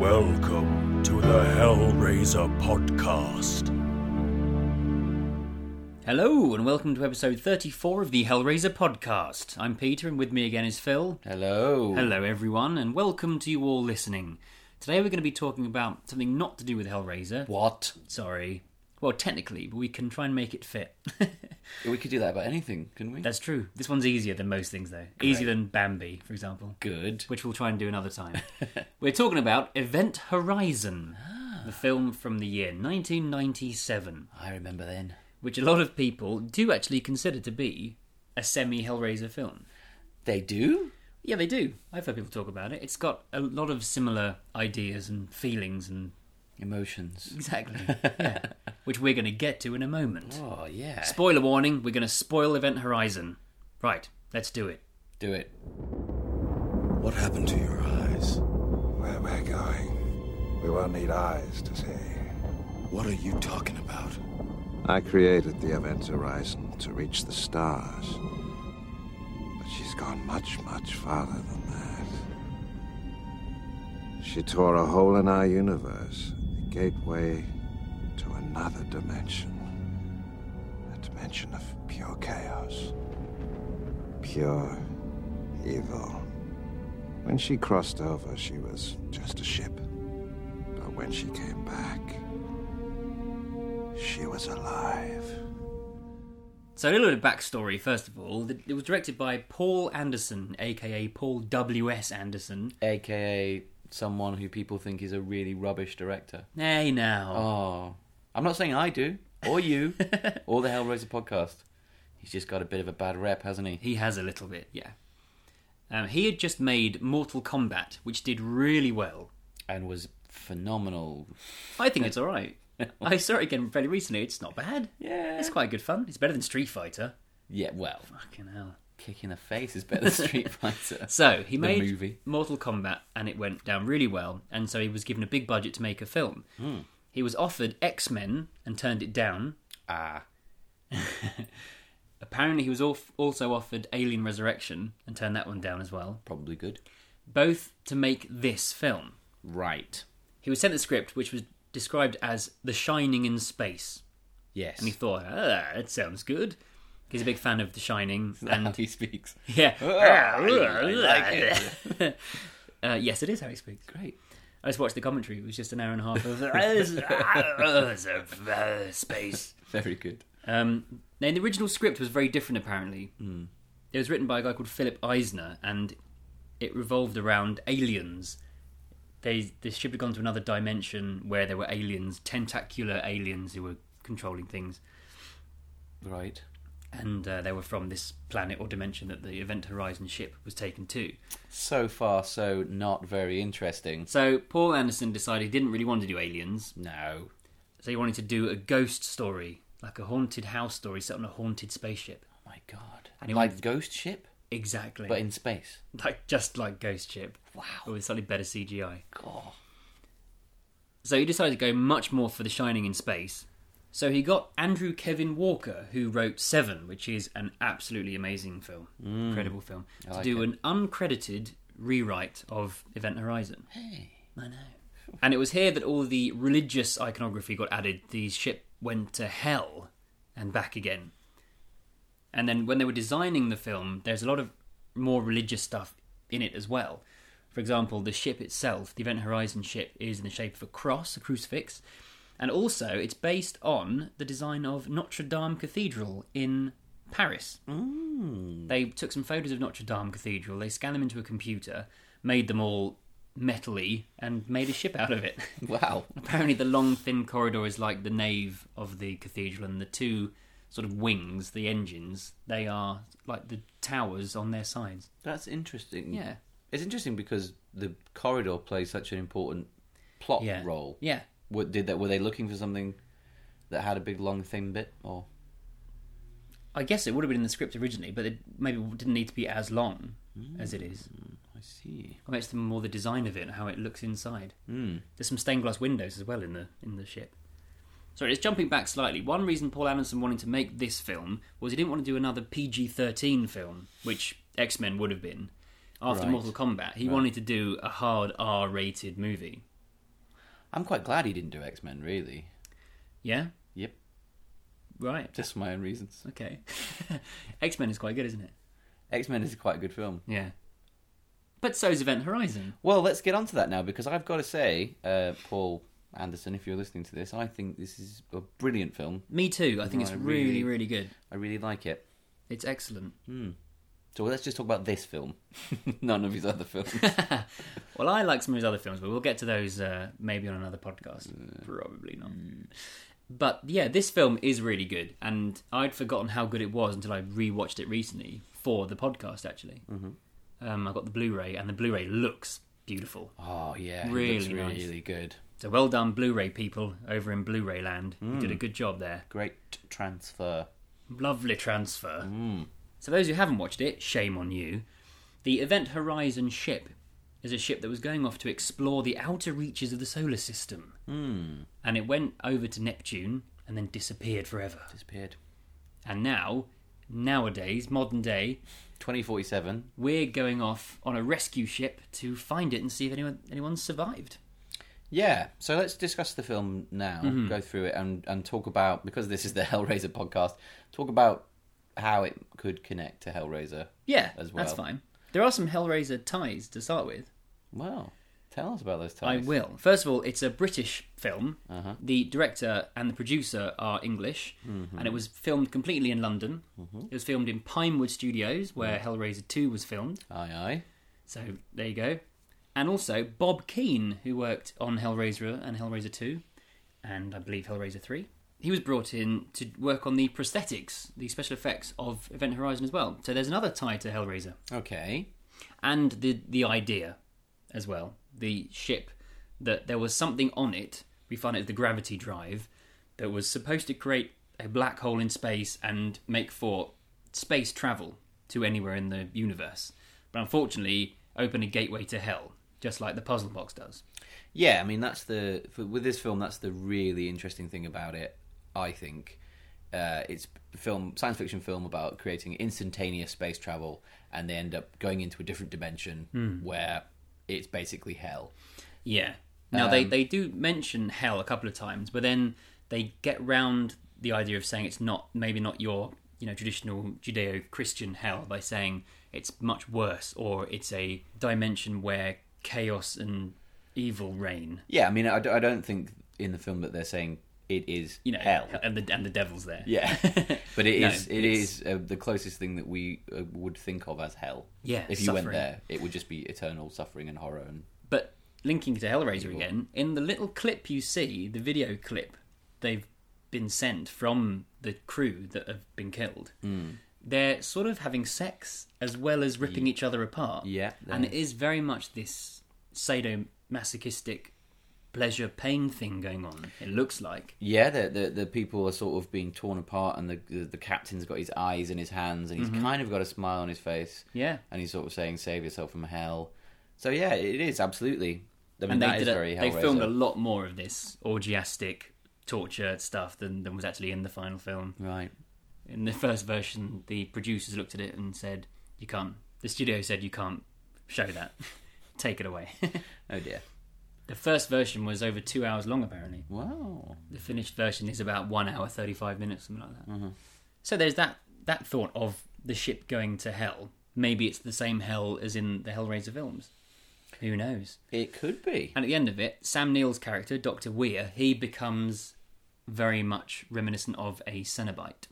Welcome to the Hellraiser podcast. Hello, and welcome to episode 34 of the Hellraiser podcast. I'm Peter, and with me again is Phil. Hello. Hello, everyone, and welcome to you all listening. Today we're going to be talking about something not to do with Hellraiser. What? Sorry. Well, technically, but we can try and make it fit. We could do that about anything, couldn't we? That's true. This one's easier than most things, though. Easier than Bambi, for example, good. which we'll try and do another time. we're talking about Event Horizon, the film from the year 1997. I remember then. which a lot of people do actually consider to be a semi Hellraiser film. They do? Yeah, they do. I've heard people talk about it. It's got a lot of similar ideas and feelings and Emotions. exactly, yeah, which we're going to get to in a moment. Oh, yeah. Spoiler warning: we're going to spoil Event Horizon. Right, let's do it. do it. What happened to your eyes? Where we're going, we won't need eyes to see. What are you talking about? I created the Event Horizon to reach the stars. But she's gone much, much farther than that. She tore a hole in our universe, the gateway to another dimension. A dimension of pure chaos. Pure evil. When she crossed over, she was just a ship. But when she came back, she was alive. So a little bit of backstory. First of all, it was directed by Paul Anderson, aka Paul W. S. Anderson. AKA someone who people think is a really rubbish director. Hey now. Oh. I'm not saying I do, or you, or the Hellraiser podcast. He's just got a bit of a bad rep, hasn't he? He has a little bit, yeah. Um, he had just made Mortal Kombat, which did really well. And was phenomenal. I think it's all right. I saw it again fairly recently. It's not bad. Yeah. It's quite good fun. It's better than Street Fighter. Yeah, well, Fucking hell. Kick in the face is better than Street Fighter. So he made movie. Mortal Kombat, and it went down really well. And so he was given a big budget to make a film. Hmm. He was offered X Men and turned it down. ah. Apparently, he was also offered Alien Resurrection and turned that one down as well. Probably good. Both to make this film. Right. He was sent the script, which was described as The Shining in Space. Yes. And he thought, ah, that sounds good. He's a big fan of The Shining. and he speaks. yeah. Uh, yes, it is how he speaks. Great. I just watched the commentary. It was just an hour and a half of space. Very good. Um, now, the original script was very different, apparently. It was written by a guy called Philip Eisner, and it revolved around aliens. They, the ship had gone to another dimension where there were aliens, tentacular aliens who were controlling things. Right. And uh, they were from this planet or dimension that the Event Horizon ship was taken to. So far, so not very interesting. So Paul Anderson decided he didn't really want to do aliens, No. so he wanted to do a ghost story, like a haunted house story set on a haunted spaceship. Oh my god. And he like Ghost Ship, Exactly, but in space. like just like Ghost Ship, Wow. but with slightly better CGI. God. So he decided to go much more for The Shining in space. So he got Andrew Kevin Walker, who wrote Seven, which is an absolutely amazing film, mm. incredible film, to like do it. an uncredited rewrite of Event Horizon. Hey. I know. And it was here that all the religious iconography got added. The ship went to hell and back again. And then when they were designing the film, there's a lot of more religious stuff in it as well. For example, the ship itself, the Event Horizon ship, is in the shape of a cross, a crucifix. And also, it's based on the design of Notre Dame Cathedral in Paris. Mm. They took some photos of Notre Dame Cathedral, they scanned them into a computer, made them all metally, and made a ship out of it. Wow. Apparently, the long, thin corridor is like the nave of the cathedral, and the two sort of wings, the engines, they are like the towers on their sides. That's interesting. Yeah. It's interesting because the corridor plays such an important plot Yeah. role. Yeah. What did that? Were they looking for something that had a big long thin bit, or I guess it would have been in the script originally, but it maybe didn't need to be as long as it is. I see. It makes them more the design of it and how it looks inside. Mm. There's some stained glass windows as well in the in the ship. Sorry, it's jumping back slightly. One reason Paul Anderson wanted to make this film was he didn't want to do another PG-13 film, which X-Men would have been after Right. Mortal Kombat. He wanted to do a hard R-rated movie. I'm quite glad he didn't do X Men. Really. Yeah, Yep. right. Just for my own reasons. Okay. X Men is quite good, isn't it? X Men is quite a good film. Yeah. But so's Event Horizon. Well, let's get on to that now because I've got to say, uh, Paul Anderson, if you're listening to this, I think this is a brilliant film. Me too. I think it's I really, really- really good. I really like it. It's excellent. So let's just talk about this film, none of his other films. Well, I like some of his other films, but we'll get to those uh, maybe on another podcast. Probably not. But yeah, this film is really good, and I'd forgotten how good it was until I rewatched it recently for the podcast. Actually, mm-hmm. um, I got the Blu-ray, and the Blu-ray looks beautiful. oh yeah, it Really nice. really good. So well done, Blu-ray people over in Blu-ray land. You did a good job there. Great transfer. Lovely transfer. So those who haven't watched it, shame on you. The Event Horizon ship is a ship that was going off to explore the outer reaches of the solar system. Hmm. And it went over to Neptune and then disappeared forever. Disappeared. And now, nowadays, modern day, 2047. we're going off on a rescue ship to find it and see if anyone anyone's survived. Yeah, so let's discuss the film now, Mm-hmm. go through it, and, and talk about, because this is the Hellraiser podcast, talk about how it could connect to Hellraiser. Yeah, As well. that's fine. There are some Hellraiser ties to start with. Well, tell us about those ties. I will. First of all, it's a British film. Uh-huh. The director and the producer are English, Mm-hmm. and it was filmed completely in London. It was filmed in Pinewood Studios, where Mm. Hellraiser 2 was filmed. Aye, aye. So there you go. And also Bob Keen, who worked on Hellraiser and Hellraiser 2, and I believe Hellraiser 3. He was brought in to work on the prosthetics, the special effects of Event Horizon as well. So there's another tie to Hellraiser Okay. and the the idea as well. The ship that there was something on it. We find it as the gravity drive that was supposed to create a black hole in space and make for space travel to anywhere in the universe. But unfortunately, open a gateway to hell, just like the puzzle box does. Yeah, I mean that's the for, with this film. That's the really interesting thing about it. I think uh, it's film, science fiction film about creating instantaneous space travel, and they end up going into a different dimension where it's basically hell. Yeah. Now they, Um, they do mention hell a couple of times, but then they get round the idea of saying it's not maybe not your you know traditional Judeo-Christian hell by saying it's much worse or it's a dimension where chaos and evil reign. Yeah, I mean, I don't think in the film that they're saying it is You know, hell. and the and the devil's there. Yeah, but it No, is it it's- is uh, the closest thing that we uh, would think of as hell. Yeah, if you went there, it would just be eternal suffering and horror. And But linking to Hellraiser again, in the little clip you see, the video clip they've been sent from the crew that have been killed, Hmm. they're sort of having sex as well as ripping each other apart. Yeah, and it is very much this sadomasochistic pleasure pain thing going on. It looks like. yeah, the, the the people are sort of being torn apart, and the the, the captain's got his eyes in his hands, and he's kind of got a smile on his face. Mm-hmm. Yeah. and he's sort of saying, "Save yourself from hell." So yeah, it is absolutely. I mean, And that they is did a- they filmed a lot more of this orgiastic torture stuff than, than was actually in the final film. right. in the first version, the producers looked at it and said, "You can't." The studio said, "You can't show that. Take it away." Oh dear. The first version was over two hours long, apparently. Wow. The finished version is about one hour thirty-five minutes, something like that. Mm-hmm. So there's that that thought of the ship going to hell. Maybe it's the same hell as in the Hellraiser films. Who knows? It could be. And at the end of it, Sam Neill's character, Doctor Weir, he becomes very much reminiscent of a Cenobite.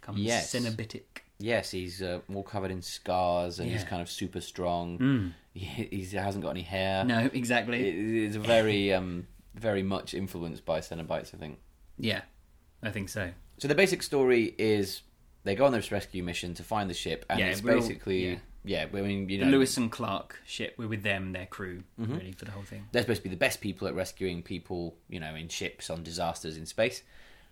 Becomes Yes. Cenobitic. Yes, he's uh, all covered in scars, and he's Yeah. kind of super strong. He, he hasn't got any hair. No, exactly. It- it's very, um, very much influenced by Cenobites, I think. Yeah, I think so. So the basic story is they go on this rescue mission to find the ship, and Yeah, it's we're all- basically yeah. I mean, you The know, Lewis and Clark ship, we're with them, their crew, really, for the whole thing. they're supposed to be the best people at rescuing people, you know, in ships on disasters in space.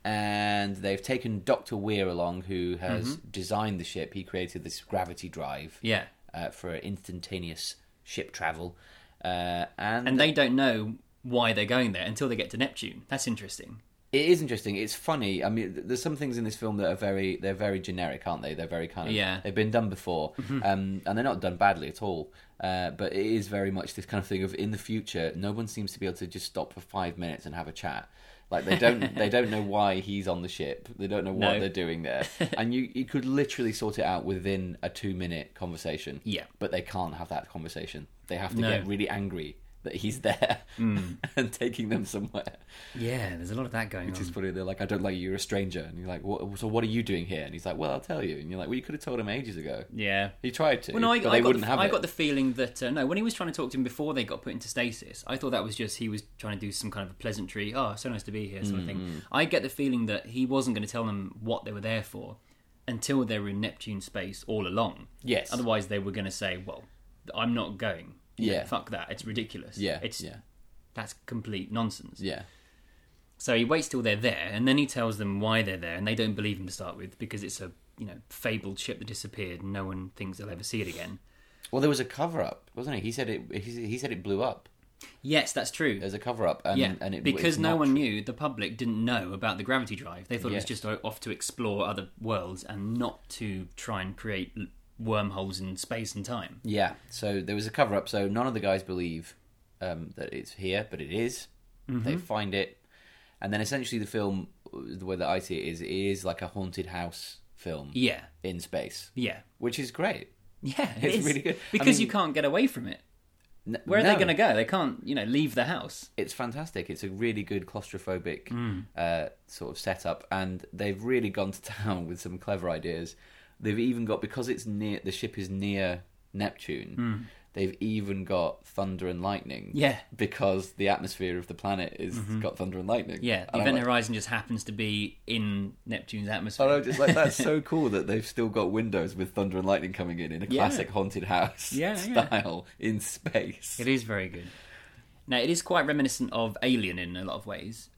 And they've taken Doctor Weir along, who has Mm-hmm. designed the ship. He created this gravity drive Yeah. uh, for instantaneous ship travel, uh, and, And they don't know why they're going there until they get to Neptune. That's interesting. It is interesting. It's funny. I mean, there's some things in this film that are very they're very generic, aren't they? They're very kind of Yeah. Mm-hmm. They've been done before, um, and they're not done badly at all. Uh, but it is very much this kind of thing of in the future, no one seems to be able to just stop for five minutes and have a chat. Like they don't they don't know why he's on the ship. They don't know what No. they're doing there, and you you could literally sort it out within a two minute conversation. Yeah. but they can't have that conversation. They have to No. get really angry that he's there and taking them somewhere. Yeah, there's a lot of that going Which on. is funny. They're like, I don't like you. You're a stranger. And you're like, what, so what are you doing here? And he's like, well, I'll tell you. And you're like, well, you could have told him ages ago. Yeah. He tried to, Well, no, I, but I they got wouldn't the, have I it. got the feeling that uh, no, when he was trying to talk to him before they got put into stasis, I thought that was just he was trying to do some kind of a pleasantry. Oh, so nice to be here, sort of Mm. thing. I get the feeling that he wasn't going to tell them what they were there for until they were in Neptune space all along. Yes. Otherwise, they were going to say, "Well, I'm not going." Yeah. fuck that. It's ridiculous. Yeah, It's yeah, that's complete nonsense. yeah. So he waits till they're there, and then he tells them why they're there, and they don't believe him to start with because it's a you know fabled ship that disappeared, and no one thinks they'll ever see it again. Well, there was a cover up, wasn't it? He said it. He, he said it blew up. Yes, that's true. There's a cover up, and yeah, and it because no one true. knew, the public didn't know about the gravity drive. They thought it was just off to explore other worlds and not to try and create wormholes in space and time. Yeah. So there was a cover up. So none of the guys believe um, that it's here, but it is. Mm-hmm. They find it, and then essentially the film, the way that I see it, is it is like a haunted house film Yeah, in space, yeah, which is great. yeah. it It's is. really good. I because mean- you can't get away from it. N- Where are no. they going to go? They can't, you know, leave the house. it's fantastic. It's a really good claustrophobic Hmm. uh, sort of setup, and they've really gone to town with some clever ideas. They've even got because it's near the ship is near Neptune. They've even got thunder and lightning. Yeah. because the atmosphere of the planet is got thunder and lightning. Mm-hmm. Yeah, the And event like, horizon just happens to be in Neptune's atmosphere. I know, just like that's so cool that they've still got windows with thunder and lightning coming in in a Yeah. classic haunted house Yeah, yeah. style in space. It is very good. Now, it is quite reminiscent of Alien in a lot of ways.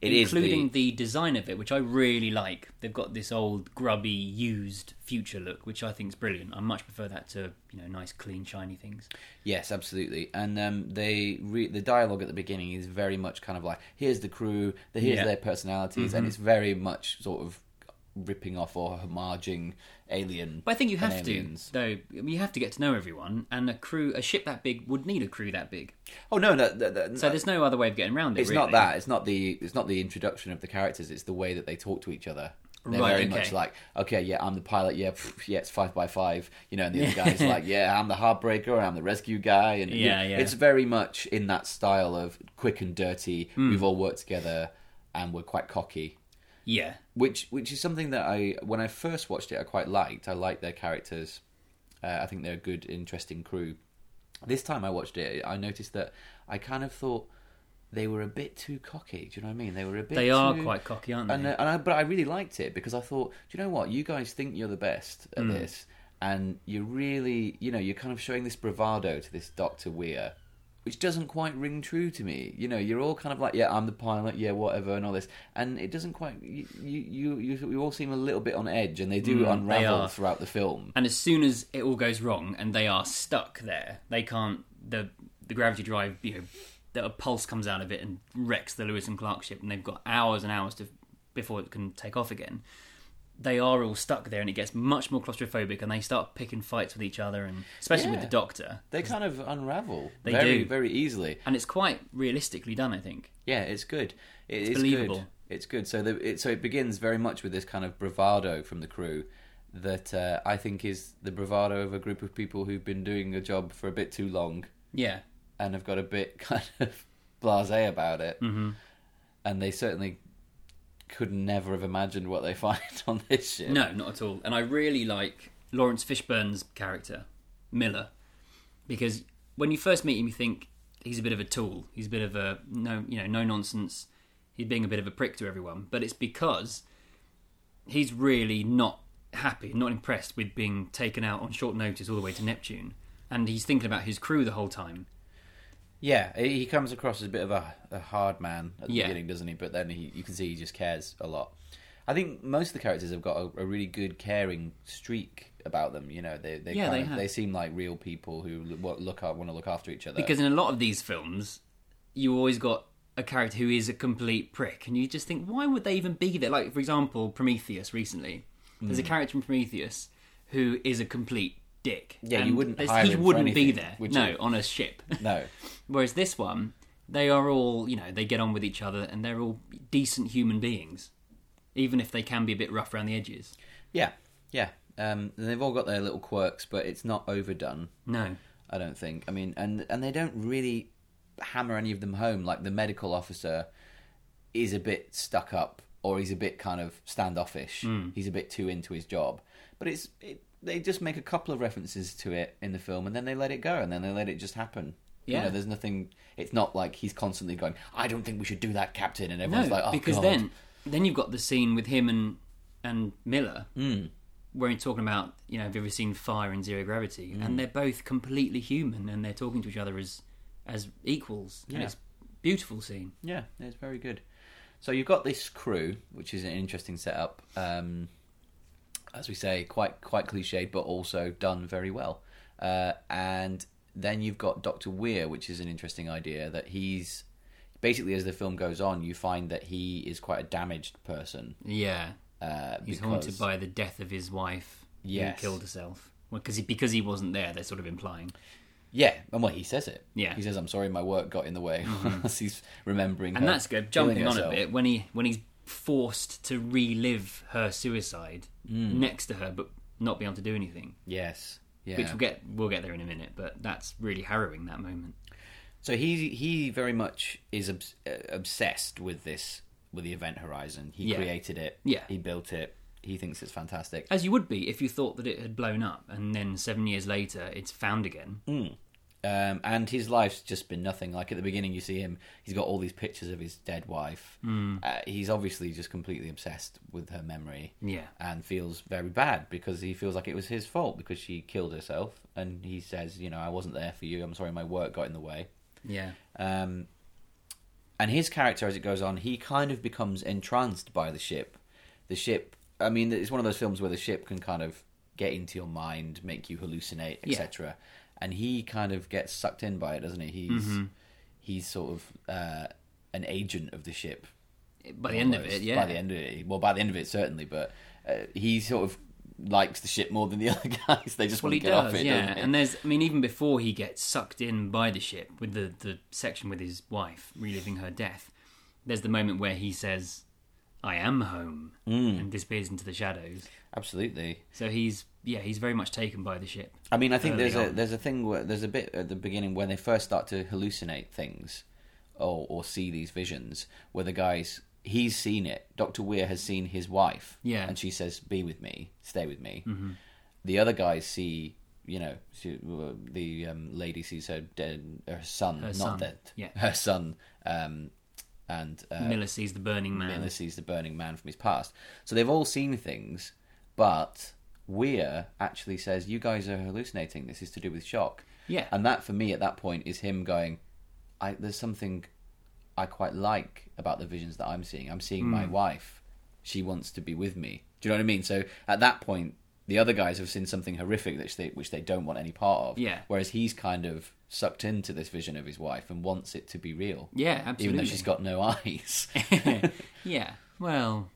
It is including the- the... design of it, which I really like. They've got this old, grubby, used future look, which I think is brilliant. I much prefer that to you know nice, clean, shiny things. Yes, absolutely. And um, they re- the dialogue at the beginning is very much kind of like here's the crew, the, here's Yeah. their personalities, and it's very much sort of ripping off or homaging Alien. But I think you have to, though. You have to get to know everyone, and a crew, a ship that big would need a crew that big. Oh no, no, no, no So there's no other way of getting around it. it's not that. It's not the. It's not the introduction of the characters. It's the way that they talk to each other. They're Right, very okay. much like, okay, yeah, I'm the pilot. Yeah, pff, yeah, it's five by five. You know, and the other guy's like, yeah, I'm the heartbreaker. I'm the rescue guy. And you Yeah, know, yeah. it's very much in that style of quick and dirty. Hmm. We've all worked together, and we're quite cocky. Yeah, Which, which is something that I, when I first watched it, I quite liked. I liked their characters. Uh, I think they're a good, interesting crew. This time I watched it, I noticed that I kind of thought they were a bit too cocky. Do you know what I mean? They were a bit. they are too- quite cocky, aren't they? And, uh, and I, but I really liked it because I thought, do you know what? You guys think you're the best at Hmm. this, and you're really, you know, you're kind of showing this bravado to this Doctor Weir, which doesn't quite ring true to me. You know, you're all kind of like, yeah, I'm the pilot, yeah, whatever, and all this, and it doesn't quite. You, you, you, you all seem a little bit on edge, and they do Mm, unravel are. throughout the film. And as soon as it all goes wrong and they are stuck there, they can't. The the gravity drive, you know, the a pulse comes out of it and wrecks the Lewis and Clark ship, and they've got hours and hours to before it can take off again. They are all stuck there, and it gets much more claustrophobic, and they start picking fights with each other, and especially with the Doctor. They kind of unravel They very, do. very easily. And it's quite realistically done, I think. Yeah, it's good. It It's is believable. Good. It's good. So the, it so it begins very much with this kind of bravado from the crew that uh, I think is the bravado of a group of people who've been doing a job for a bit too long Yeah, and have got a bit kind of blasé about it. Mhm. And they certainly could never have imagined what they find on this ship. No, not at all. And I really like Laurence Fishburne's character, Miller, because when you first meet him, you think he's a bit of a tool. He's a bit of a no, you know, no nonsense. He's being a bit of a prick to everyone, but it's because he's really not happy, not impressed with being taken out on short notice all the way to Neptune, and he's thinking about his crew the whole time. Yeah, he comes across as a bit of a, a hard man at the Yeah. beginning, doesn't he? But then he, you can see he just cares a lot. I think most of the characters have got a, a really good caring streak about them. You know, they they Yeah, kind they of, they seem like real people who look, look want to look after each other. Because in a lot of these films, you always got a character who is a complete prick, and you just think, why would they even be there? Like, for example, Prometheus recently. There's a Hmm. character in Prometheus who is a complete dick. Yeah, you wouldn't He wouldn't be anything, there. would no, on a ship. No. Whereas this one, they are all, you know, they get on with each other, and they're all decent human beings, even if they can be a bit rough around the edges. Yeah, yeah. Um, they've all got their little quirks, but it's not overdone. No. I don't think. I mean, and and they don't really hammer any of them home. Like the medical officer is a bit stuck up, or he's a bit kind of standoffish. Hmm. He's a bit too into his job. But it's it, they just make a couple of references to it in the film, and then they let it go, and then they let it just happen. You Yeah. know, there's nothing. It's not like he's constantly going. I don't think we should do that, Captain. And No, everyone's like, oh because God. then then you've got the scene with him and and Miller, Hmm. where he's talking about you know have you ever seen Fire and Zero Gravity, Hmm. and they're both completely human and they're talking to each other as as equals, and Yeah. it's beautiful scene. Yeah, it's very good. So you've got this crew, which is an interesting setup. Um, as we say, quite quite cliched, but also done very well. Uh, and then you've got Doctor Weir, which is an interesting idea. That he's basically, as the film goes on, you find that he is quite a damaged person. Yeah, Uh, he's because- haunted by the death of his wife Yes. who killed herself. Well, because he, because he wasn't there, they're sort of implying. Yeah, and well, he says it. Yeah. Mm-hmm. he says, "I'm sorry, my work got in the way." as he's remembering, and that's good. Jumping on a bit when he when he's forced to relive her suicide Mm. next to her, but not be able to do anything. Yes, yeah. Which we'll get we'll get there in a minute, but that's really harrowing that moment. So he he very much is obs- uh, obsessed with this with the Event Horizon. He Yeah. created it. Yeah. he built it. He thinks it's fantastic. As you would be if you thought that it had blown up, and then seven years later it's found again. Um, and his life's just been nothing. Like at the beginning, you see him. He's got all these pictures of his dead wife. Hmm. Uh, he's obviously just completely obsessed with her memory. Yeah. and feels very bad because he feels like it was his fault because she killed herself. And he says, you know, I wasn't there for you. I'm sorry, my work got in the way. Yeah, Um, and his character, as it goes on, he kind of becomes entranced by the ship. The ship, I mean, it's one of those films where the ship can kind of get into your mind, make you hallucinate, Yeah. And he kind of gets sucked in by it, doesn't he? He's Mm-hmm. he's sort of uh, an agent of the ship. by the end of it, yeah. By the end of it, well, by the end of it, certainly. But uh, he sort of likes the ship more than the other guys. They just well, want to get off does, it, yeah. And there's, I mean, even before he gets sucked in by the ship with the the section with his wife reliving her death, there's the moment where he says, "I am home," Mm. and disappears into the shadows. Absolutely. So he's yeah, he's very much taken by the ship. I mean, I think there's a there's a thing where there's a bit at the beginning when they first start to hallucinate things, or or see these visions where the guys he's seen it. Doctor Weir has seen his wife, Yeah. Mm-hmm. and she says, "Be with me, stay with me." The other guys see, you know, she, the um, lady sees her dead, her son, Her not son, dead, yeah. her son, um, and uh, Miller sees the burning man. Miller sees the burning man from his past. So they've all seen things, but Weir actually says, "You guys are hallucinating. This is to do with shock." Yeah. and that for me at that point is him going, "I there's something I quite like about the visions that I'm seeing. I'm seeing my wife. She wants to be with me. Do you know what I mean? So at that point." The other guys have seen something horrific which they which they don't want any part of. Yeah. Whereas he's kind of sucked into this vision of his wife and wants it to be real. Yeah, absolutely. Even though she's got no eyes. yeah. Well,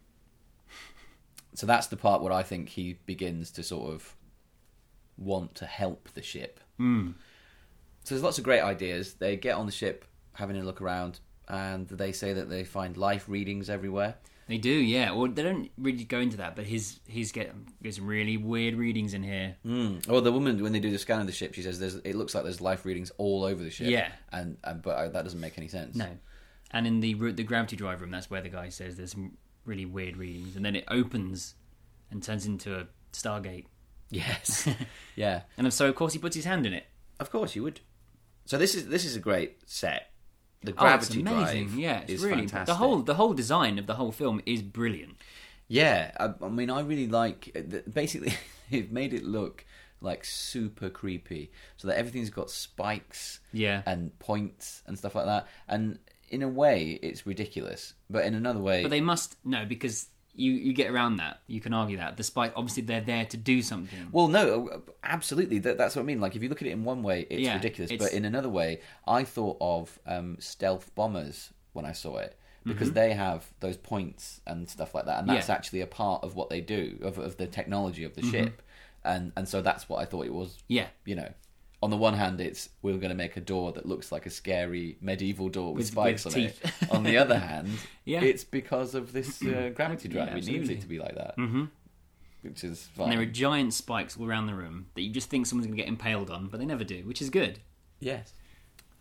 So that's the part where I think he begins to sort of want to help the ship. Hmm. So there's lots of great ideas. They get on the ship, having a look around, and they say that they find life readings everywhere. They do. Yeah. Well, they don't really go into that, but his he's get gets some really weird readings in here. Mm. Well, the woman when they do the scan of the ship, she says there's it looks like there's life readings all over the ship. Yeah. and, and but uh, that doesn't make any sense. No. And in the the gravity drive room, that's where the guy says there's some really weird readings, and then it opens and turns into a Stargate. Yes. yeah. And so, of course, he puts his hand in it. Of course you would. So this is this is a great set. The Oh, it's gravity amazing! drive yeah, it's is really fantastic. the whole the whole design of the whole film is brilliant. Yeah, I, I mean, I really like. Uh, basically, they've made it look like super creepy, so that everything's got spikes, Yeah. and points and stuff like that. And in a way, it's ridiculous, but in another way, But they must no because you you get around that. You can argue that despite obviously they're there to do something. Well, no, uh, absolutely. That, that's what I mean. Like, if you look at it in one way, it's Yeah, ridiculous. it's- But in another way, I thought of um, stealth bombers when I saw it because they have those points and stuff like that, and that's Yeah. actually a part of what they do of, of the technology of the ship, and and so that's what I thought it was. Yeah. you know. On the one hand, it's we're going to make a door that looks like a scary medieval door with, With- spikes with on teeth. it. on the other hand, Yeah. it's because of this uh, gravity drive. Yeah, it needs it to be like that, mm-hmm. which is fine. And there are giant spikes all around the room that you just think someone's going to get impaled on, but they never do, which is good. Yes.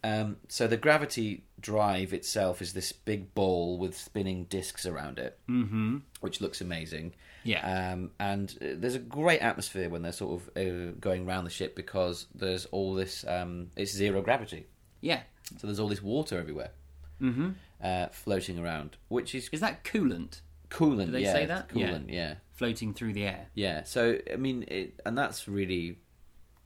Um, so the gravity drive itself is this big ball with spinning discs around it, mm-hmm. which looks amazing. Yeah. Um, and uh, there's a great atmosphere when they're sort of uh, going around the ship because there's all this. Um, it's zero gravity, Yeah. so there's all this water everywhere, Mm-hmm. uh, floating around, which is Is that coolant coolant. Do they yeah, say that? Coolant, yeah. floating through the air? yeah, So I mean, it, and that's really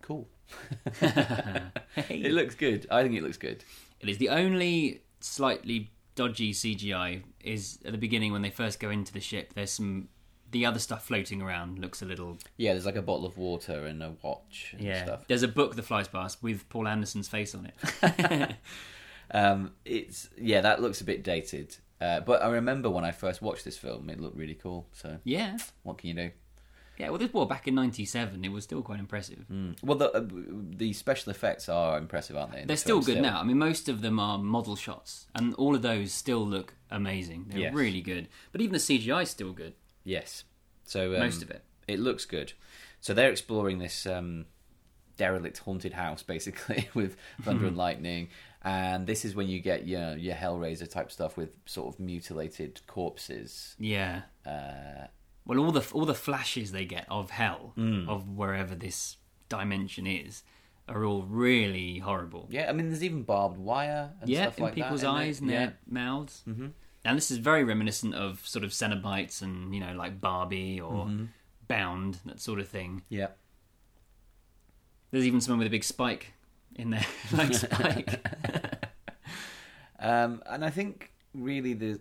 cool. it looks good. I think it looks good. It is the only slightly dodgy CGI is at the beginning when they first go into the ship. There's some the other stuff floating around looks a little Yeah, there's like a bottle of water and a watch and yeah. stuff. There's a book that flies past with Paul Anderson's face on it. Um, it's yeah, that looks a bit dated. Uh, but I remember when I first watched this film, it looked really cool. So yeah, what can you do? yeah. Well, this well back in '97, it was still quite impressive. Well, the uh, the special effects are impressive, aren't they? They're the still good now. I mean, most of them are model shots, and all of those still look amazing. They're Yes. really good. But even the CGI is still good. Yes. So um, Most of it. It looks good. So they're exploring this um, derelict haunted house, basically, with thunder and lightning. And this is when you get your your Hellraiser type stuff with sort of mutilated corpses. Yeah. Uh, Well, all the all the flashes they get of hell, Mm. of wherever this dimension is, are all really horrible. yeah, I mean, there's even barbed wire and yeah, stuff in like people's eyes and yeah. their mouths. Mm-hmm. And this is very reminiscent of sort of Cenobites and you know like Barbie or Mm-hmm. Bound that sort of thing. Yeah. There's even someone with a big spike in there, like Spike. Um, and I think really the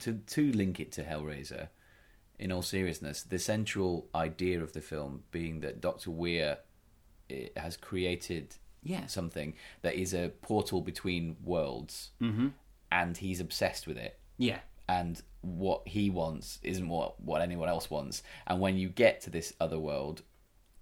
to to link it to Hellraiser, in all seriousness, the central idea of the film being that Doctor Weir eh, has created Yeah. something that is a portal between worlds, mm-hmm. and he's obsessed with it. Yeah, And what he wants isn't what what anyone else wants. And when you get to this other world,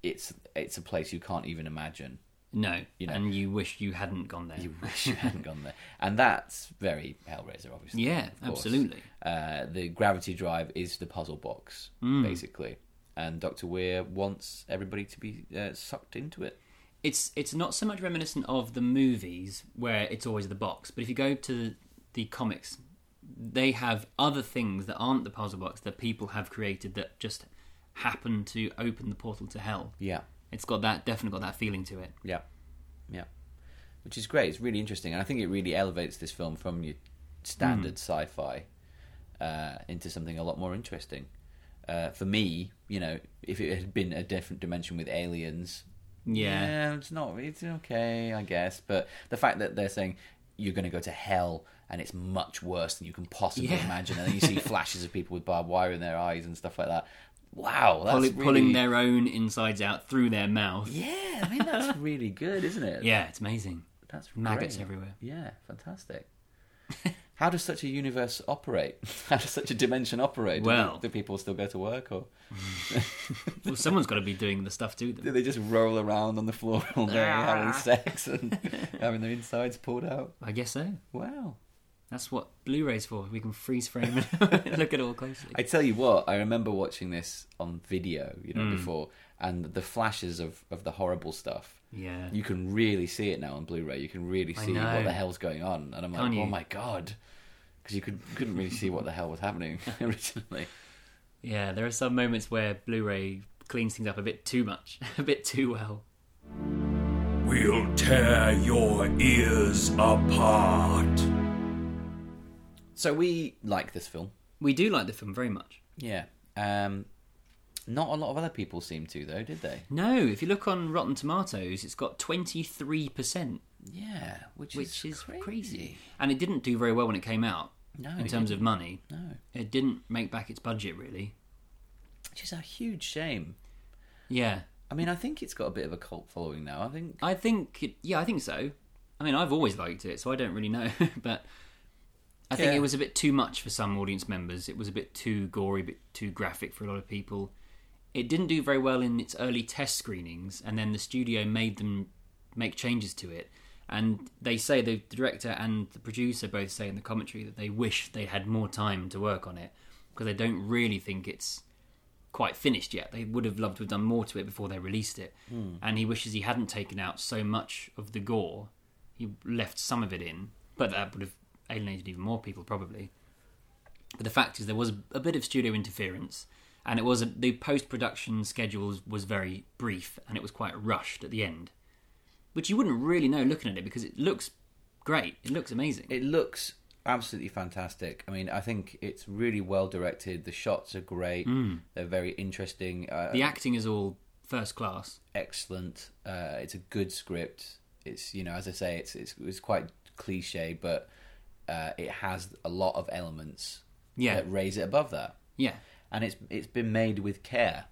it's it's a place you can't even imagine. no, You know. and you wish you hadn't gone there. You wish you hadn't gone there, and that's very Hellraiser, obviously. Yeah, absolutely. Uh, the gravity drive is the puzzle box, Mm. basically, and Doctor Weir wants everybody to be uh, sucked into it. it's it's not so much reminiscent of the movies where it's always the box, but if you go to the comics, they have other things that aren't the puzzle box that people have created that just happen to open the portal to hell. Yeah, It's got that definitely got that feeling to it. yeah, yeah, which is great. It's really interesting, and I think it really elevates this film from your standard Hmm. sci-fi uh, into something a lot more interesting. Uh, for me, you know, if it had been a different dimension with aliens, Yeah. it's not. It's okay, I guess. But the fact that they're saying you're going to go to hell and it's much worse than you can possibly Yeah. imagine, and then you see flashes of people with barbed wire in their eyes and stuff like that. Wow, that's Pulling, really, pulling their own insides out through their mouth. yeah. I mean, that's really good, isn't it? Yeah, it's amazing. that's Maggots great. everywhere. Yeah, fantastic. How does such a universe operate? How does such a dimension operate? Do, Well- do people still go to work, or Well, someone's got to be doing the stuff to them. do they just roll around on the floor all day Ah. having sex and having their insides pulled out? I guess so. Wow. That's what Blu-ray's for. We can freeze frame and look at it all closely. I tell you what, I remember watching this on video, you know, Mm. before, and the flashes of, of the horrible stuff. Yeah. You can really see it now on Blu-ray. You can really see what the hell's going on, and I'm like, Can't oh you? my god, because you could couldn't really see what the hell was happening originally. Yeah, there are some moments where Blu-ray cleans things up a bit too much, a bit too well. We'll tear your ears apart. So we like this film, We do like the film very much. yeah. Um, not a lot of other people seem to though, did they? No, if you look on Rotten Tomatoes, it's got twenty three percent, Yeah, which, which is crazy. crazy. And it didn't do very well when it came out. No, in terms of money, No, it didn't make back its budget really. which is a huge shame. Yeah, I mean, I think it's got a bit of a cult following now. I think I think. It, yeah, I think so. I mean, I've always liked it, so I don't really know, but I think Yeah. it was a bit too much for some audience members. It was a bit too gory, a bit too graphic for a lot of people. It didn't do very well in its early test screenings, and then the studio made them make changes to it. And they say the director and the producer both say in the commentary that they wish they had more time to work on it because they don't really think it's quite finished yet. They would have loved to have done more to it before they released it. Hmm. And he wishes he hadn't taken out so much of the gore. He left some of it in, but that would have alienated even more people probably. But the fact is, there was a bit of studio interference, and it was a, the post production schedule was, very brief, and it was quite rushed at the end, which you wouldn't really know looking at it because it looks great. It looks amazing. It looks absolutely fantastic. I mean, I think it's really well directed. The shots are great. They're very interesting. Uh, Mm. the acting is all first class. excellent. Uh, it's a good script. It's you know, as I say, it's it's, it's quite cliche, but uh, it has a lot of elements Yeah. that raise it above that. Yeah, And it's it's been made with care.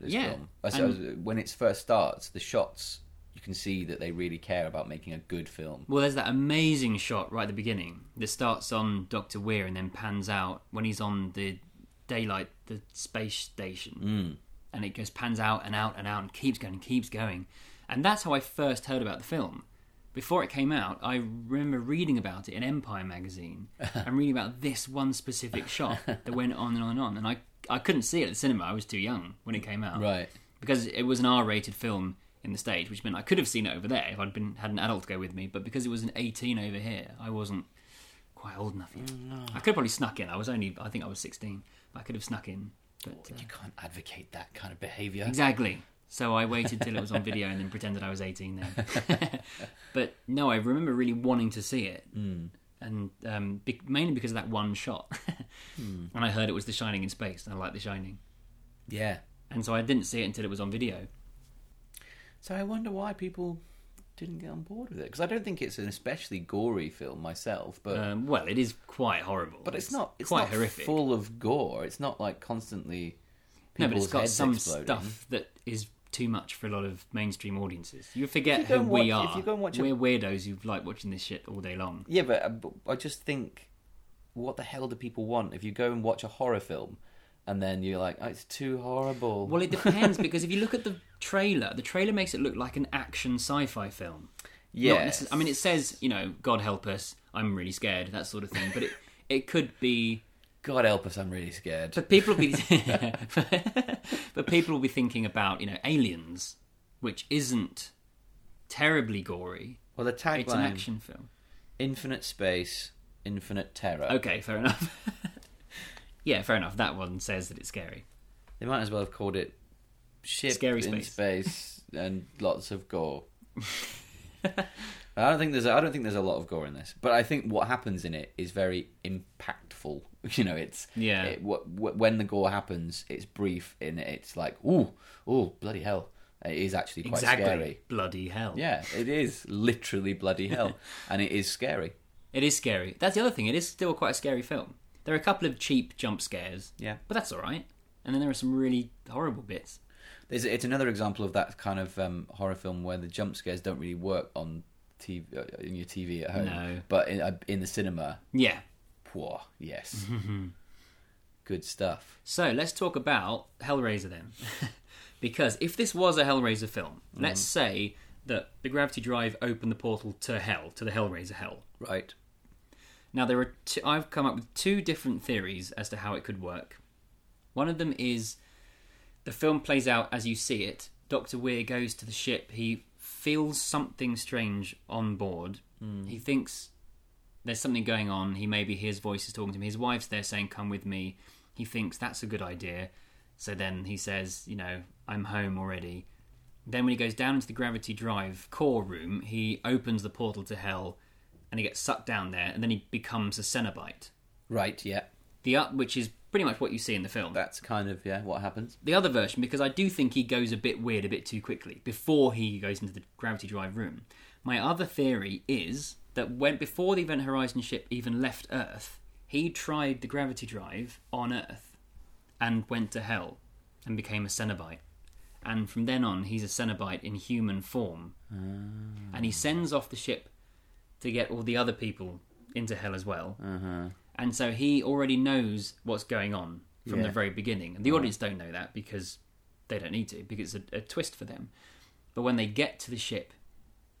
This Yeah, film. I suppose when it first starts, the shots you can see that they really care about making a good film. Well, there's that amazing shot right at the beginning that starts on Doctor Weir and then pans out when he's on the daylight, the space station, mm. and it goes pans out and out and out and keeps going and keeps going, and that's how I first heard about the film. Before it came out, I remember reading about it in Empire magazine and reading about this one specific shot that went on and on and on, and I I couldn't see it at the cinema. I was too young when it came out, Right. because it was an R-rated film in the States, which meant I could have seen it over there if I'd been had an adult go with me. But because it was an 18 over here, I wasn't quite old enough yet. I could have probably snuck in. I was only, I think I was 16. I could have snuck in. But uh, You can't advocate that kind of behaviour. exactly. So I waited till it was on video and then pretended I was 18 then. but no, I remember really wanting to see it. And um, be- mainly because of that one shot. And I heard it was The Shining in space. And I like The Shining. Yeah. And so I didn't see it until it was on video. So I wonder why people didn't get on board with it because I don't think it's an especially gory film myself, but Um, well, it is quite horrible. but it's not it's quite not horrific. full of gore. It's not like constantly no, but it's got some exploding. stuff that is too much for a lot of mainstream audiences. You forget you who and we are. if you go and watch a- We're weirdos who like watching this shit all day long. Yeah, but, uh, I just think, what the hell do people want if you go and watch a horror film and then you're like, oh, it's too horrible? Well, it depends because if you look at the trailer, the trailer makes it look like an action sci-fi film. Yeah, I mean, it says you know, God help us, I'm really scared, that sort of thing. But it it could be. God help us, I'm really scared. But people will be. but people will be thinking about you know aliens, which isn't terribly gory. Well, the tagline: It's an action film. infinite space, infinite terror. Okay, fair enough. yeah, fair enough. That one says that it's scary. They might as well have called it ship Scary in space. space and lots of gore. I don't think there's a, I don't think there's a lot of gore in this, but I think what happens in it is very impactful. You know, it's Yeah. It, wh- wh- when the gore happens, it's brief and it's like ooh, ooh, bloody hell! It is actually quite exactly. scary. Bloody hell. Yeah, it is literally bloody hell, and it is scary. It is scary. That's the other thing. It is still quite a scary film. There are a couple of cheap jump scares. Yeah. But that's all right. And then there are some really horrible bits. There's, it's another example of that kind of um, horror film where the jump scares don't really work on TV uh, in your TV at home, No. but in, uh, in the cinema, Yeah. Whoa, yes. Mm-hmm. Good stuff. So let's talk about Hellraiser then. because if this was a Hellraiser film, mm. let's say that the gravity drive opened the portal to hell, to the Hellraiser hell. Right. Now there are two, I've come up with two different theories as to how it could work. One of them is the film plays out as you see it. Doctor Weir goes to the ship. He feels something strange on board. Hmm. He thinks there's something going on. He maybe hears voices talking to him. His wife's there saying, "Come with me." He thinks that's a good idea. So then he says, "You know, I'm home already." Then when he goes down into the gravity drive core room, he opens the portal to hell, and he gets sucked down there, and then he becomes a Cenobite. Right, yeah. The up, which is pretty much what you see in the film. That's kind of, yeah, what happens. the other version, because I do think he goes a bit weird a bit too quickly before he goes into the gravity drive room. My other theory is that went before the Event Horizon ship even left Earth, he tried the gravity drive on Earth and went to hell and became a Cenobite. And from then on, he's a Cenobite in human form. And he sends off the ship to get all the other people into hell as well, Uh-huh. and so he already knows what's going on from the very beginning. And the audience don't know that because they don't need to because it's a, a twist for them. But when they get to the ship,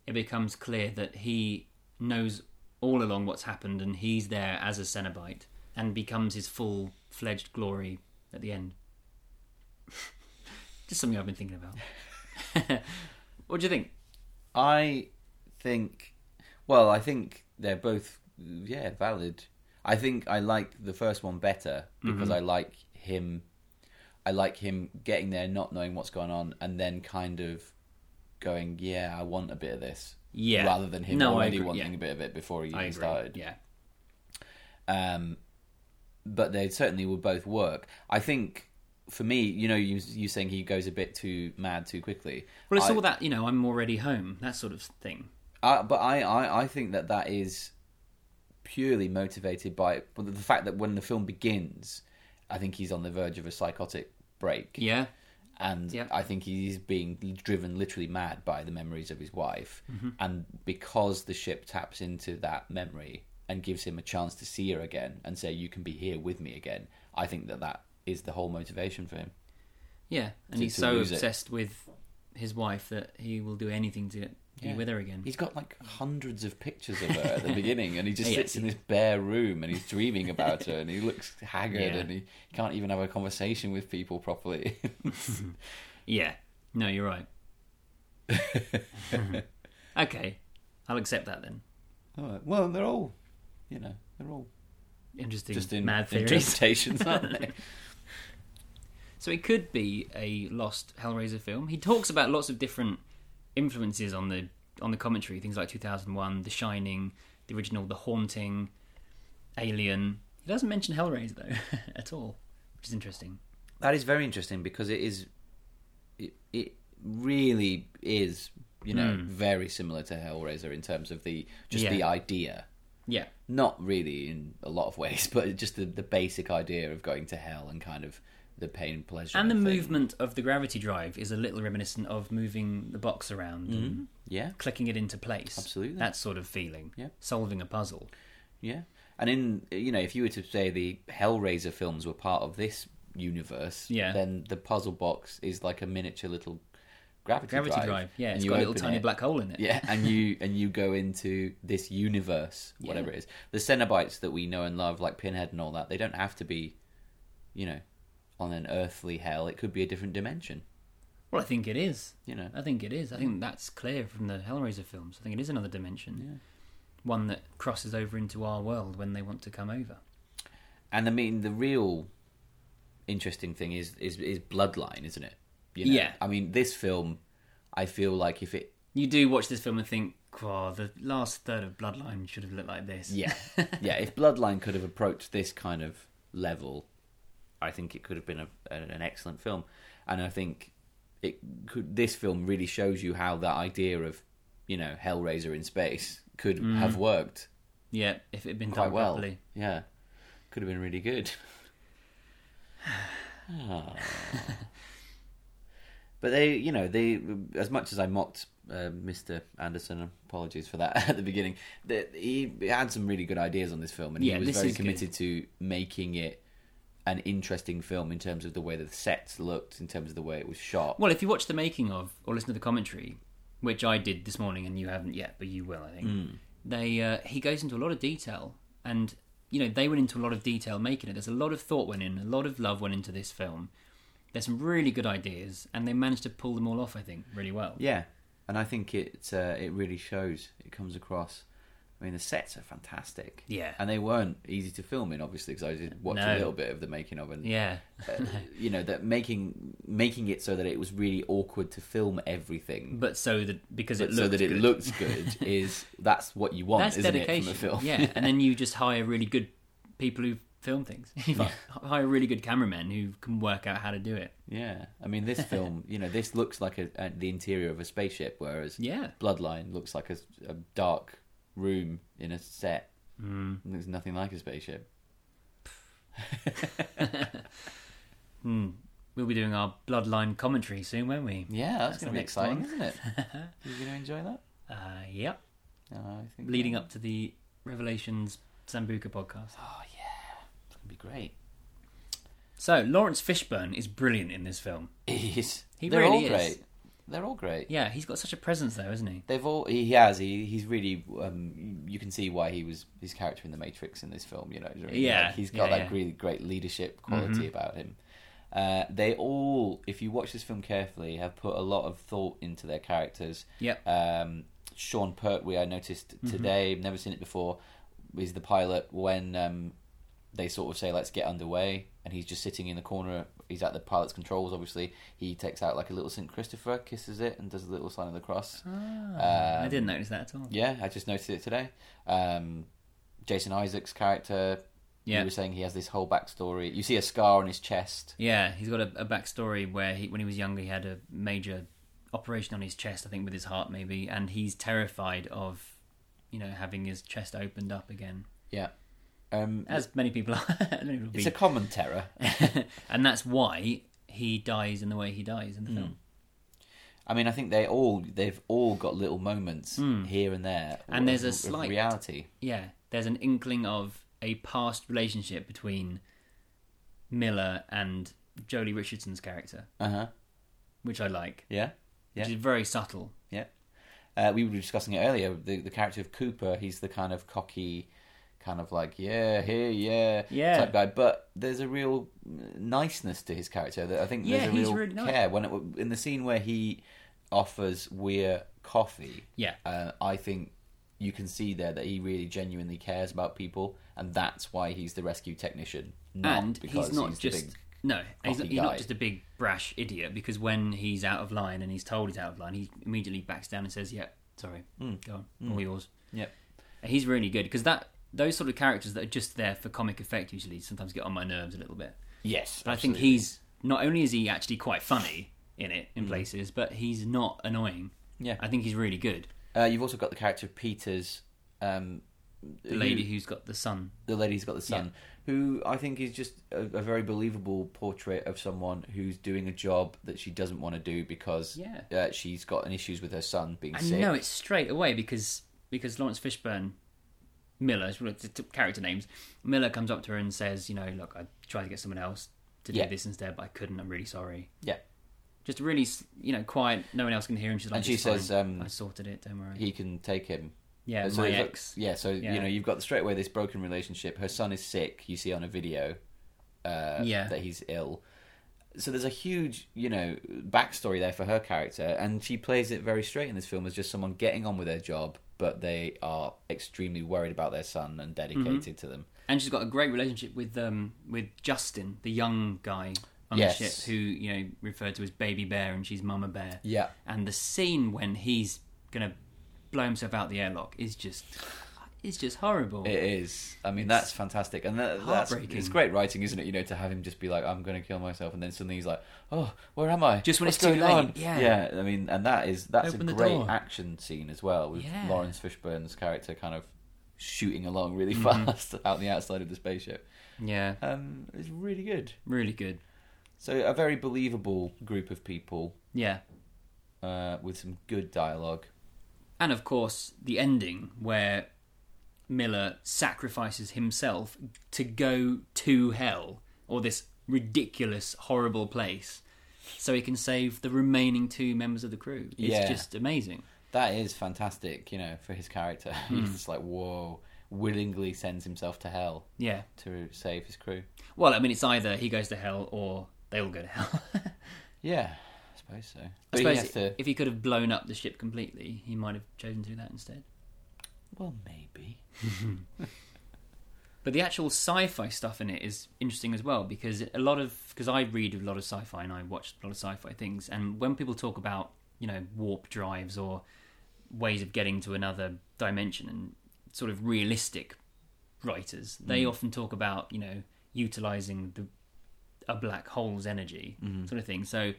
it becomes clear that he knows all along what's happened, and he's there as a Cenobite, and becomes his full fledged glory at the end. Just something I've been thinking about. what do you think? I think, well, I think they're both, yeah, valid. I think I like the first one better because Mm-hmm. I like him. I like him getting there, not knowing what's going on, and then kind of going, "Yeah, I want a bit of this." Yeah. rather than him No, already wanting yeah. a bit of it before he even started. Yeah. Um, but they certainly would both work. I think for me, you know, you you saying he goes a bit too mad too quickly. Well, it's I- all that you know. I'm already home. That sort of thing. Uh, but I, I, I think that that is purely motivated by the fact that when the film begins, I think he's on the verge of a psychotic break. Yeah. And. I think he's being driven literally mad by the memories of his wife. Mm-hmm. And because the ship taps into that memory and gives him a chance to see her again and say, You can be here with me again, I think that that is the whole motivation for him. Yeah, and To- he's so lose it. obsessed with his wife that he will do anything to Yeah. with her again. He's got like hundreds of pictures of her at the beginning, and he just sits in this bare room and he's dreaming about her, and he looks haggard, Yeah. and he can't even have a conversation with people properly. Yeah, no, you're right. okay, I'll accept that then. Alright, Well, they're all, you know, they're all Interesting, just in mad theories. interpretations, aren't they? So it could be a lost Hellraiser film. He talks about lots of different influences on the on the commentary, things like 2001, The Shining, the original The Haunting, Alien. He doesn't mention Hellraiser though at all, which is interesting. that is very interesting because it is, it, it really is, you know, hmm. very similar to Hellraiser in terms of the just Yeah. the idea. Yeah, not really in a lot of ways, but just the, the basic idea of going to hell and kind of the pain and pleasure. and the thing. movement of the gravity drive is a little reminiscent of moving the box around mm-hmm. and Yeah, clicking it into place. Absolutely. that sort of feeling. Yeah. solving a puzzle. yeah. And in you know, if you were to say the Hellraiser films were part of this universe, Yeah. then the puzzle box is like a miniature little gravity, Gravity drive, drive. yeah, And it's got a little tiny it, black hole in it. Yeah, and you and you go into this universe, whatever Yeah. it is. The Cenobites that we know and love, like Pinhead and all that, they don't have to be, you know, on an earthly hell. It could be a different dimension. Well, I think it is. You know, I think it is. I think that's clear from the Hellraiser films. I think it is another dimension. One that crosses over into our world when they want to come over. And I mean, the real interesting thing is is, is Bloodline, isn't it? You know? Yeah. I mean, this film, I feel like if it, You do watch this film and think, "Wow, the last third of Bloodline should have looked like this." yeah, yeah, if Bloodline could have approached this kind of level, I think it could have been a, an excellent film. And I think it could. This film really shows you how that idea of, you know, Hellraiser in space could have worked yeah. If it had been done well. properly. Yeah, could have been really good. Ah. but they, you know, they as much as I mocked uh, Mr. Anderson, apologies for that at the beginning. That he had some really good ideas on this film, and Yeah, he was very is good. committed to making it an interesting film in terms of the way the sets looked, in terms of the way it was shot. Well, if you watch the making of or listen to the commentary, which I did this morning and you haven't yet, but you will, I think. Hmm. They uh, he goes into a lot of detail, and you know they went into a lot of detail making it. There's a lot of thought went in, a lot of love went into this film. There's some really good ideas, and they managed to pull them all off. I think really well. Yeah, and I think it uh, it really shows. It comes across. I mean, the sets are fantastic. Yeah. and they weren't easy to film in, obviously, because I did watch No. a little bit of the making of, and Yeah, uh, you know that making making it so that it was really awkward to film everything, but so that because but it so that it looks good is that's what you want, that's isn't dedication. it, from a film? Yeah, and then you just hire really good people who film things. You hire really good cameramen who can work out how to do it. yeah. I mean, this film, you know, this looks like a, a, the interior of a spaceship, whereas Yeah. Bloodline looks like a, a dark room in a set. Mm. There's nothing like a spaceship. Hmm. We'll be doing our bloodline commentary soon, won't we? Yeah, that's, That's going to be exciting, one. isn't it? You're going to enjoy that? Uh, yep. I think Leading up to the Revelations Sambuca podcast. Oh yeah, it's gonna be great. So Laurence Fishburne is brilliant in this film. He's, He they're really all is. great. They're all great. Yeah, he's got such a presence though, isn't he? They've all he has he he's really um, you can see why he was his character in the Matrix in this film. You know, Yeah, Like, he's got yeah, that yeah. Mm-hmm. really great leadership quality about him. Uh, they all, if you watch this film carefully, have put a lot of thought into their characters. Yep. Um, Sean Pertwee, I noticed Mm-hmm. today, never seen it before, is the pilot when um, they sort of say, let's get underway, and he's just sitting in the corner. He's at the pilot's controls, obviously. He takes out like a little St. Christopher, kisses it, and does a little sign of the cross. I didn't notice that at all. Yeah, I just noticed it today. Um, Jason Isaacs' character, Yeah. you were saying he has this whole backstory. You see a scar on his chest. Yeah, he's got a, a backstory where he, when he was younger, he had a major operation on his chest, I think with his heart maybe, and he's terrified of, you know, having his chest opened up again, Yeah. Um, as many people are. many people it's a common terror. and that's why he dies in the way he dies in the film. I mean, I think they all they've all got little moments here and there, Hmm. And there's a of slight- reality. Yeah, there's an inkling of a past relationship between Miller and Joely Richardson's character, Uh huh. which I like, Yeah. Yeah. which is very subtle. Yeah. Uh, we were discussing it earlier. The the character of Cooper, he's the kind of cocky, kind of like yeah, here, yeah, Yeah. type guy. But there's a real niceness to his character. That I think there's Yeah, a he's real really nice. care when it, in the scene where he offers Weir coffee. Yeah. uh, I think you can see there that he really genuinely cares about people, and that's why he's the rescue technician. Not and because he's not the just no he's, cocky he's not just a big brash idiot because when he's out of line and he's told he's out of line he immediately backs down and says yeah sorry Hmm. go on all yours Yep. And he's really good because that those sort of characters that are just there for comic effect usually sometimes get on my nerves a little bit Yes, but i think he's not only is he actually quite funny in it in places but he's not annoying. Yeah. i think he's really good Uh, you've also got the character of Peters, um, the lady who's got the son the lady who's got the son, who I think is just a, a very believable portrait of someone who's doing a job that she doesn't want to do because Yeah. uh, she's got an issues with her son being I sick. know it straight away because because Laurence Fishburne, Miller, it's one of the t- character names. Miller comes up to her and says, "You know, look, I tried to get someone else to do Yeah. this instead, but I couldn't. I'm really sorry." Yeah, Just really, you know, quiet. No one else can hear him. She's like, And she says, um, "I sorted it. Don't worry." he can take him. yeah, so my ex. Yeah, so Yeah. you know you've got straight away this broken relationship. Her son is sick. You see on a video uh, Yeah. that he's ill. So there's a huge, you know, backstory there for her character, and she plays it very straight in this film as just someone getting on with their job, but they are extremely worried about their son and dedicated Mm-hmm. to them. and she's got a great relationship with um with Justin, the young guy on Yes. the ship, who you know referred to as Baby Bear, and she's Mama Bear. Yeah. And the scene when he's gonna blow himself out the airlock is just, it's just horrible. It is. I mean, that's fantastic, and that, that's heartbreaking. it's great writing, isn't it? You know, to have him just be like, "I'm going to kill myself," and then suddenly he's like, "Oh, where am I?" Just when What's it's too going late, on?" yeah. yeah. I mean, and that is that's Open a the great door. action scene as well with Yeah. Laurence Fishburne's character kind of shooting along really Mm-hmm. fast out the outside of the spaceship. yeah, Um, it's really good. really good. So a very believable group of people Yeah. uh, with some good dialogue. And of course, the ending where Miller sacrifices himself to go to hell or this ridiculous, horrible place so he can save the remaining two members of the crew. It's Yeah. just amazing. That is fantastic, you know, for his character. Hmm. He's just like, whoa, willingly sends himself to hell Yeah. to save his crew. Well, I mean, it's either he goes to hell or they all go to hell. Yeah, I suppose so. I But he suppose has to. if he could have blown up the ship completely, he might have chosen to do that instead. Well, maybe. But the actual sci-fi stuff in it is interesting as well because a lot of because I read a lot of sci-fi and I watch a lot of sci-fi things, and when people talk about you know warp drives or ways of getting to another dimension and sort of realistic writers, they mm. often talk about you know utilizing the a black hole's energy mm-hmm. sort of thing. So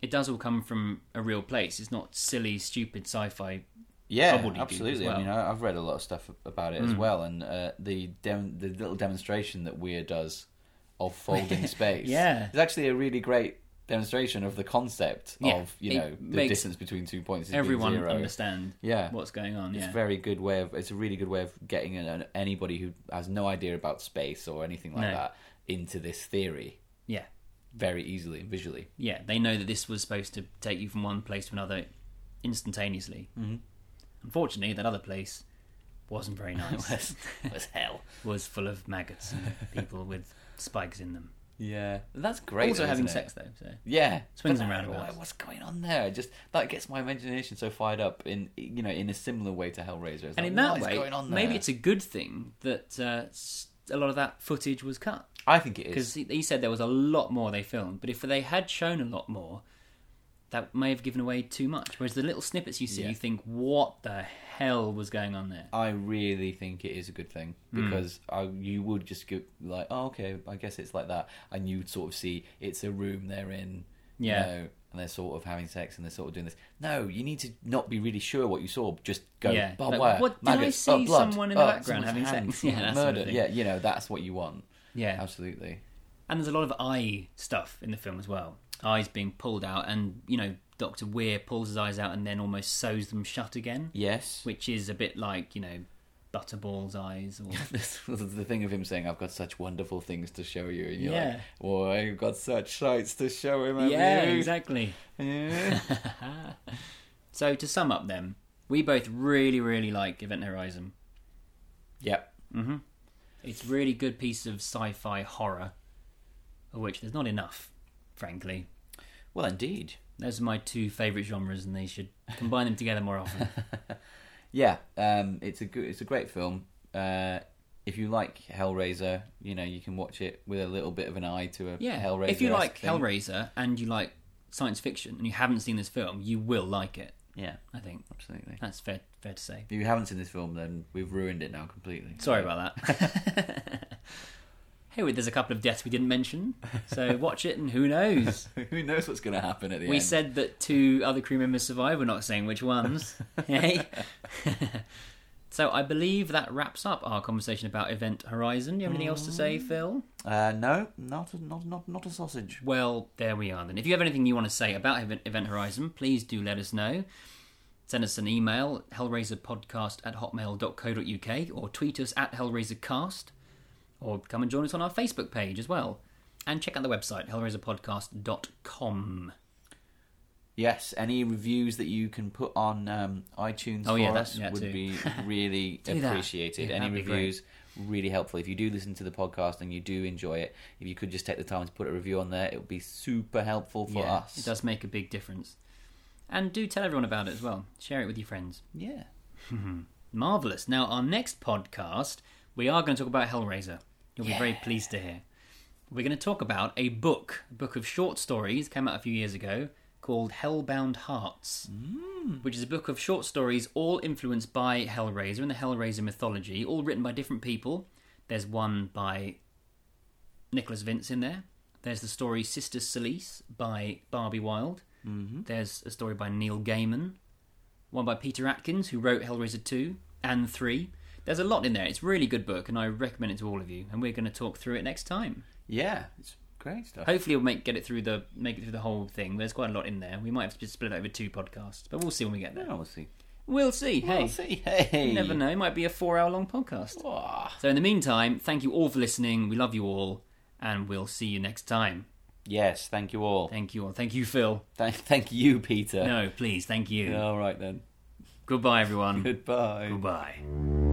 it does all come from a real place. It's not silly, stupid sci-fi. Yeah, absolutely. well. I mean, I, I've read a lot of stuff about it as well, and uh, the dem- the little demonstration that Weir does of folding space, Yeah. is actually a really great demonstration of the concept Yeah, of you know the distance between two points. Is Everyone zero. understand Yeah. what's going on. It's Yeah, a very good way of. It's a really good way of getting an, anybody who has no idea about space or anything like No. that into this theory yeah, very easily and visually. yeah. They know that this was supposed to take you from one place to another instantaneously. Mm-hmm. Unfortunately, that other place wasn't very nice. was, was hell. was full of maggots and people with spikes in them. Yeah, that's great. also though, having sex though. So Yeah, Swings and roundabouts. What's going on there? Just that gets my imagination so fired up in you know in a similar way to Hellraiser. It's and like, in that is way, going on maybe it's a good thing that uh, a lot of that footage was cut I think it because he, he said there was a lot more they filmed. But if they had shown a lot more, that may have given away too much. Whereas the little snippets you see, Yeah. you think, "What the hell was going on there?" I really think it is a good thing Hmm. because I, you would just go like, oh, okay, I guess it's like that, and you'd sort of see it's a room they're in, you Yeah. know, and they're sort of having sex and they're sort of doing this. No, you need to not be really sure what you saw. Just go, Yeah. barbed Like, what- did I maggots, see oh, blood, someone in the oh, background someone's having hand, sex? Yeah, that sort of murder. thing. Yeah, you know, that's what you want. Yeah, Absolutely. And there's a lot of eye stuff in the film as well. Eyes being pulled out, and you know, Doctor Weir pulls his eyes out and then almost sews them shut again, Yes. which is a bit like you know, Butterball's eyes. Or This was the thing of him saying, "I've got such wonderful things to show you," and you're Yeah. like, "Oh, I've got such sights to show him." yeah, you?" exactly. Yeah. So to sum up, then we both really, really like Event Horizon. yep. Mm-hmm. It's really good piece of sci-fi horror, of which there's not enough, frankly. Well, indeed. Those are my two favourite genres, and they should combine them together more often. Yeah, um, it's a good, it's a great film. Uh, if you like Hellraiser, you know you can watch it with a little bit of an eye to a Yeah, Hellraiser. if you like Hellraiser and you like science fiction and you haven't seen this film, you will like it. yeah, I think absolutely. that's fair fair to say. If you haven't seen this film, then we've ruined it now completely. Sorry about that. hey, there's a couple of deaths we didn't mention, so watch it and who knows. Who knows what's going to happen at the We end? We said that two other crew members survived. We're not saying which ones. hey. so I believe that wraps up our conversation about Event Horizon. Do you have anything else to say, Phil? uh, no, not a, not not not a sausage. Well, there we are then. If you have anything you want to say about Event, Event Horizon, please do let us know. Send us an email, hellraiserpodcast at hotmail.co.uk, or tweet us at hellraisercast, or come and join us on our Facebook page as well. And check out the website, hellraiserpodcast.com. Yes, any reviews that you can put on um, iTunes Oh, for yeah, us yeah, would too. be really appreciated. Yeah, any that'd be great. reviews really helpful. If you do listen to the podcast and you do enjoy it, if you could just take the time to put a review on there, it would be super helpful for us. It does make a big difference. And do tell everyone about it as well. Share it with your friends. Yeah. Marvellous. Now, our next podcast, we are going to talk about Hellraiser. You'll be very pleased to hear. We're going to talk about a book, a book of short stories, came out a few years ago, called Hellbound Hearts, which is a book of short stories all influenced by Hellraiser and the Hellraiser mythology, all written by different people. There's one by Nicholas Vince in there. There's the story Sister Cilice by Barbie Wilde. Mm-hmm. There's a story by Neil Gaiman one by Peter Atkins, who wrote Hellraiser 2 and 3. There's a lot in there. It's a really good book, and I recommend it to all of you. And we're going to talk through it next time. Yeah, it's great stuff. Hopefully, we'll make get it through the make it through the whole thing. There's quite a lot in there. We might have to split it over two podcasts, but we'll see when we get there. Oh, we'll see. We'll see. Hey, We'll see. Hey. you never know. It might be a four-hour-long podcast. Ah. So, in the meantime, thank you all for listening. We love you all, and we'll see you next time. Yes, thank you all. Thank you all. Thank you, Phil. Thank, thank you, Peter. No, please. Thank you. All right then. Goodbye, everyone. Goodbye. Goodbye.